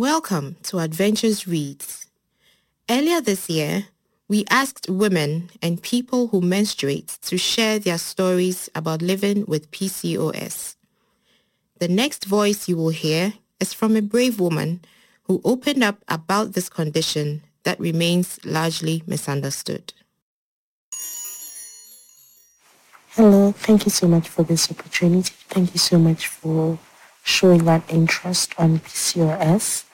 Welcome to Adventures Reads. Earlier this year, we asked women and people who menstruate to share their stories about living with PCOS. The next voice you will hear is from a brave woman who opened up about this condition that remains largely misunderstood. Hello, thank you so much for this opportunity. Thank you so much for showing that interest on PCOS.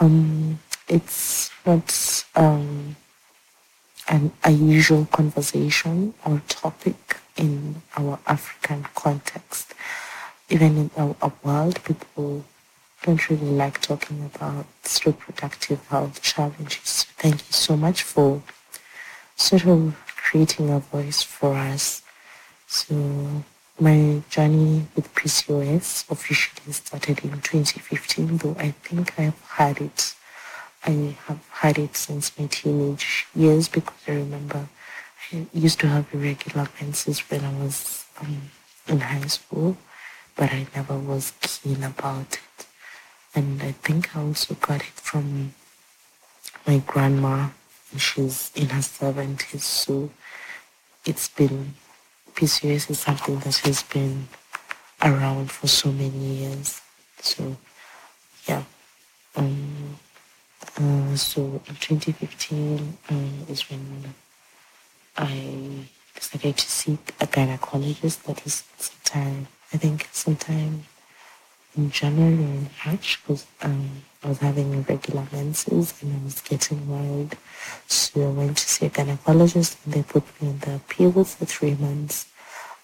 Um, it's not um, an unusual conversation or topic in our African context. Even in our, world, people don't really like talking about reproductive health challenges. Thank you so much for sort of creating a voice for us. So my journey with PCOS officially started in 2015, though I think I've had it. I have had it since my teenage years because I remember I used to have irregular menses when I was um, in high school, but I never was keen about it. And I think I also got it from my grandma. She's in her 70s, so it's been PCOS is something that has been around for so many years. So, yeah. Um, uh, so in 2015 um, is when I decided to seek a gynecologist. That was sometime, I think sometime in January or March because um, I was having irregular menses and I was getting worried. So I went to see a gynecologist and they put me on the pill for three months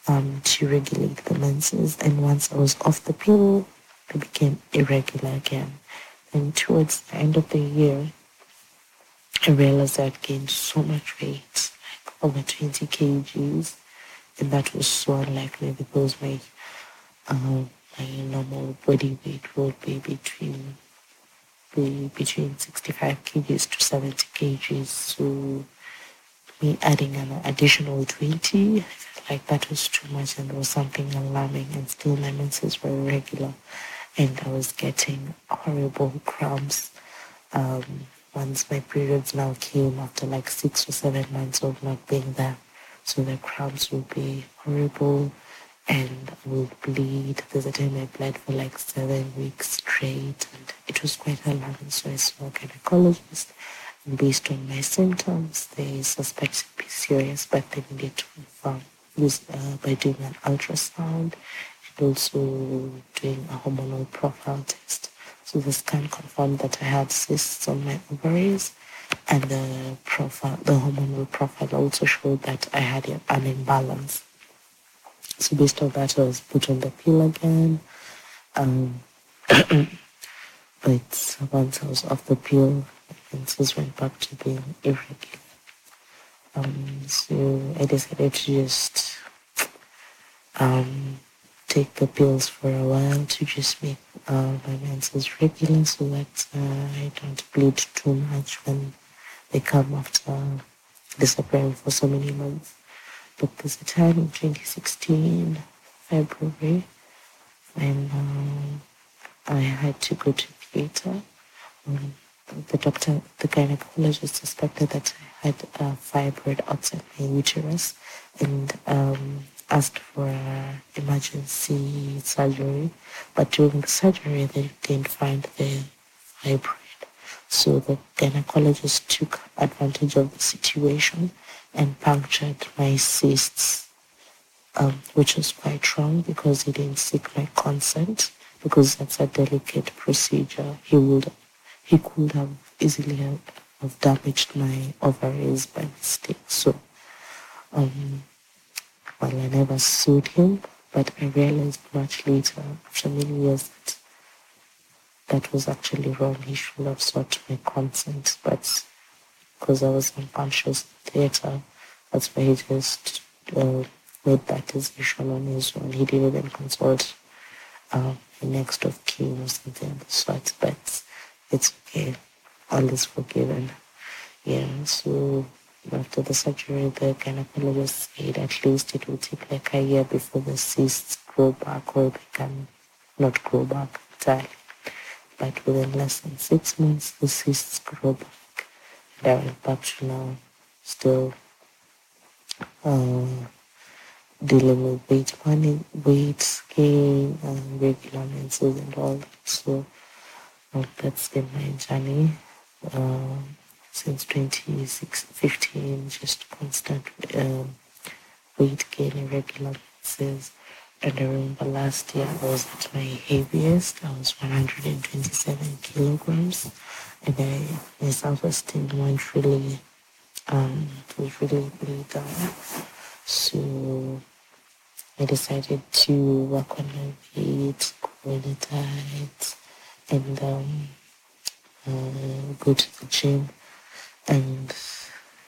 um, to regulate the menses. And once I was off the pill, I became irregular again. And towards the end of the year, I realized I'd gained so much weight, like over 20 kgs. And that was so unlikely because my uh, my normal body weight would be between be between 65 kgs to 70 kgs. So me adding an additional 20, like that was too much and there was something alarming and still my menses were irregular and I was getting horrible cramps. Um, once my periods now came after like six or seven months of not being there. So the cramps would be horrible and I would bleed. There's a time I bled for like seven weeks straight and it was quite alarming. So I saw a gynecologist and based on my symptoms, they suspected PCOS, but they needed to confirm uh, by doing an ultrasound and also doing a hormonal profile test. So the scan confirmed that I had cysts on my ovaries and the profile, the hormonal profile also showed that I had an imbalance. So based on that, I was put on the pill again. Um, but once I was off the pill, menses went back to being irregular. Um, so I decided to just um, take the pills for a while to just make uh, my menses regular so that uh, I don't bleed too much when they come after disappearing for so many months. But there's a time in 2016, February, when uh, I had to go to theater. Um, the doctor, the gynecologist suspected that I had a fibroid outside my uterus and um, asked for emergency surgery. But during the surgery, they didn't find the fibroid. So the gynecologist took advantage of the situation and punctured my cysts, um, which was quite wrong because he didn't seek my consent because that's a delicate procedure. He would, he could have easily have, damaged my ovaries by mistake. So, um, well, I never sued him, but I realized much later, after many years, that that was actually wrong. He should have sought my consent, but because I was unconscious theater. That's why he just uh, made that decision on his own. He didn't even consult uh, the next of kin or something sort. But it's okay. All is forgiven. Yeah, so after the surgery, the gynecologist said at least it will take like a year before the cysts grow back or they can not grow back entirely. but within less than six months, the cysts grow back. To now still uh, dealing with weight weight gain, and regular menses and all that. So that's been my journey uh, since 2015, just constant um, weight gain, irregular menses. And I remember last year I was at my heaviest. I was 127 kilograms. And I, my self-esteem went really, um, was really, really down. So I decided to work on my weight, go on a diet, and um, uh, go to the gym. And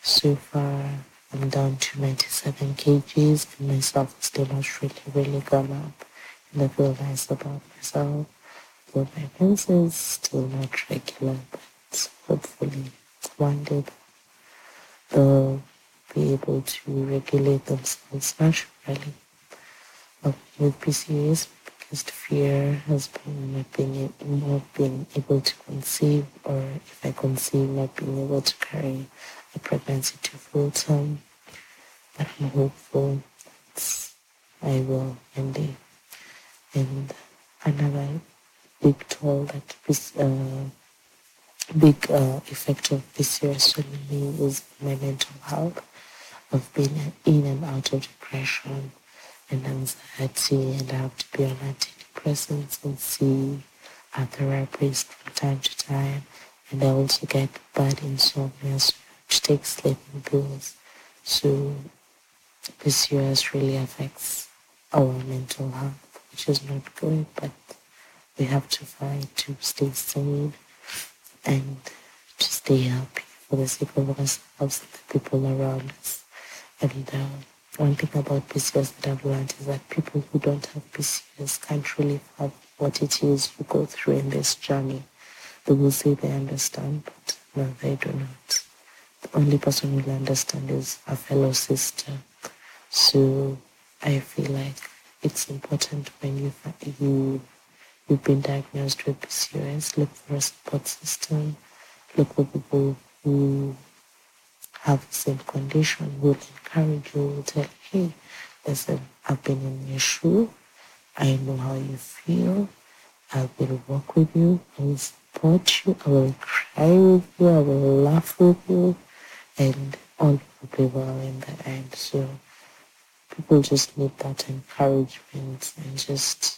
so far, I'm down to 97 kgs, and my self-esteem has really, really gone up. And I feel nice about myself. But my menses still not regular, but hopefully one day they'll be able to regulate themselves naturally. But with PCOS, biggest fear has been not being, not being able to conceive, or if I conceive, not being able to carry a pregnancy to full term. But I'm hopeful that I will one day. And another toll that this uh, big uh, effect of this on me is my mental health. Of being in and out of depression and anxiety and I have to be on antidepressants and see a therapist from time to time. And I also get bad insomnia so to take sleeping pills. So PCOS really affects our mental health which is not good but we have to fight to stay sane and to stay happy for the sake of ourselves and the people around us. And uh, one thing about PCOS that I've learned is that people who don't have PCOS can't really have what it is you go through in this journey. They will say they understand, but no, they do not. The only person who will understand is a fellow sister. So I feel like it's important when you you you've been diagnosed with PCOS, look for a support system, look for people who have the same condition, who will encourage you, will tell, hey, listen, I've been in your shoe, I know how you feel, I will work with you, I will support you, I will cry with you, I will laugh with you, and all will be well in the end. So people just need that encouragement and just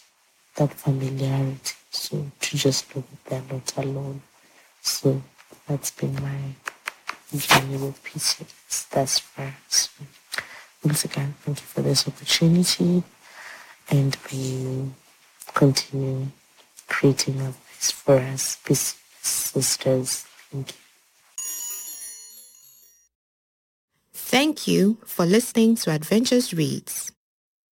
that familiarity. So to just know that they're not alone. So that's been my journey with PCOS thus far. So once again, thank you for this opportunity and may you continue creating a voice for us, PCOS sisters. Thank you. Thank you for listening to Adventures Reads.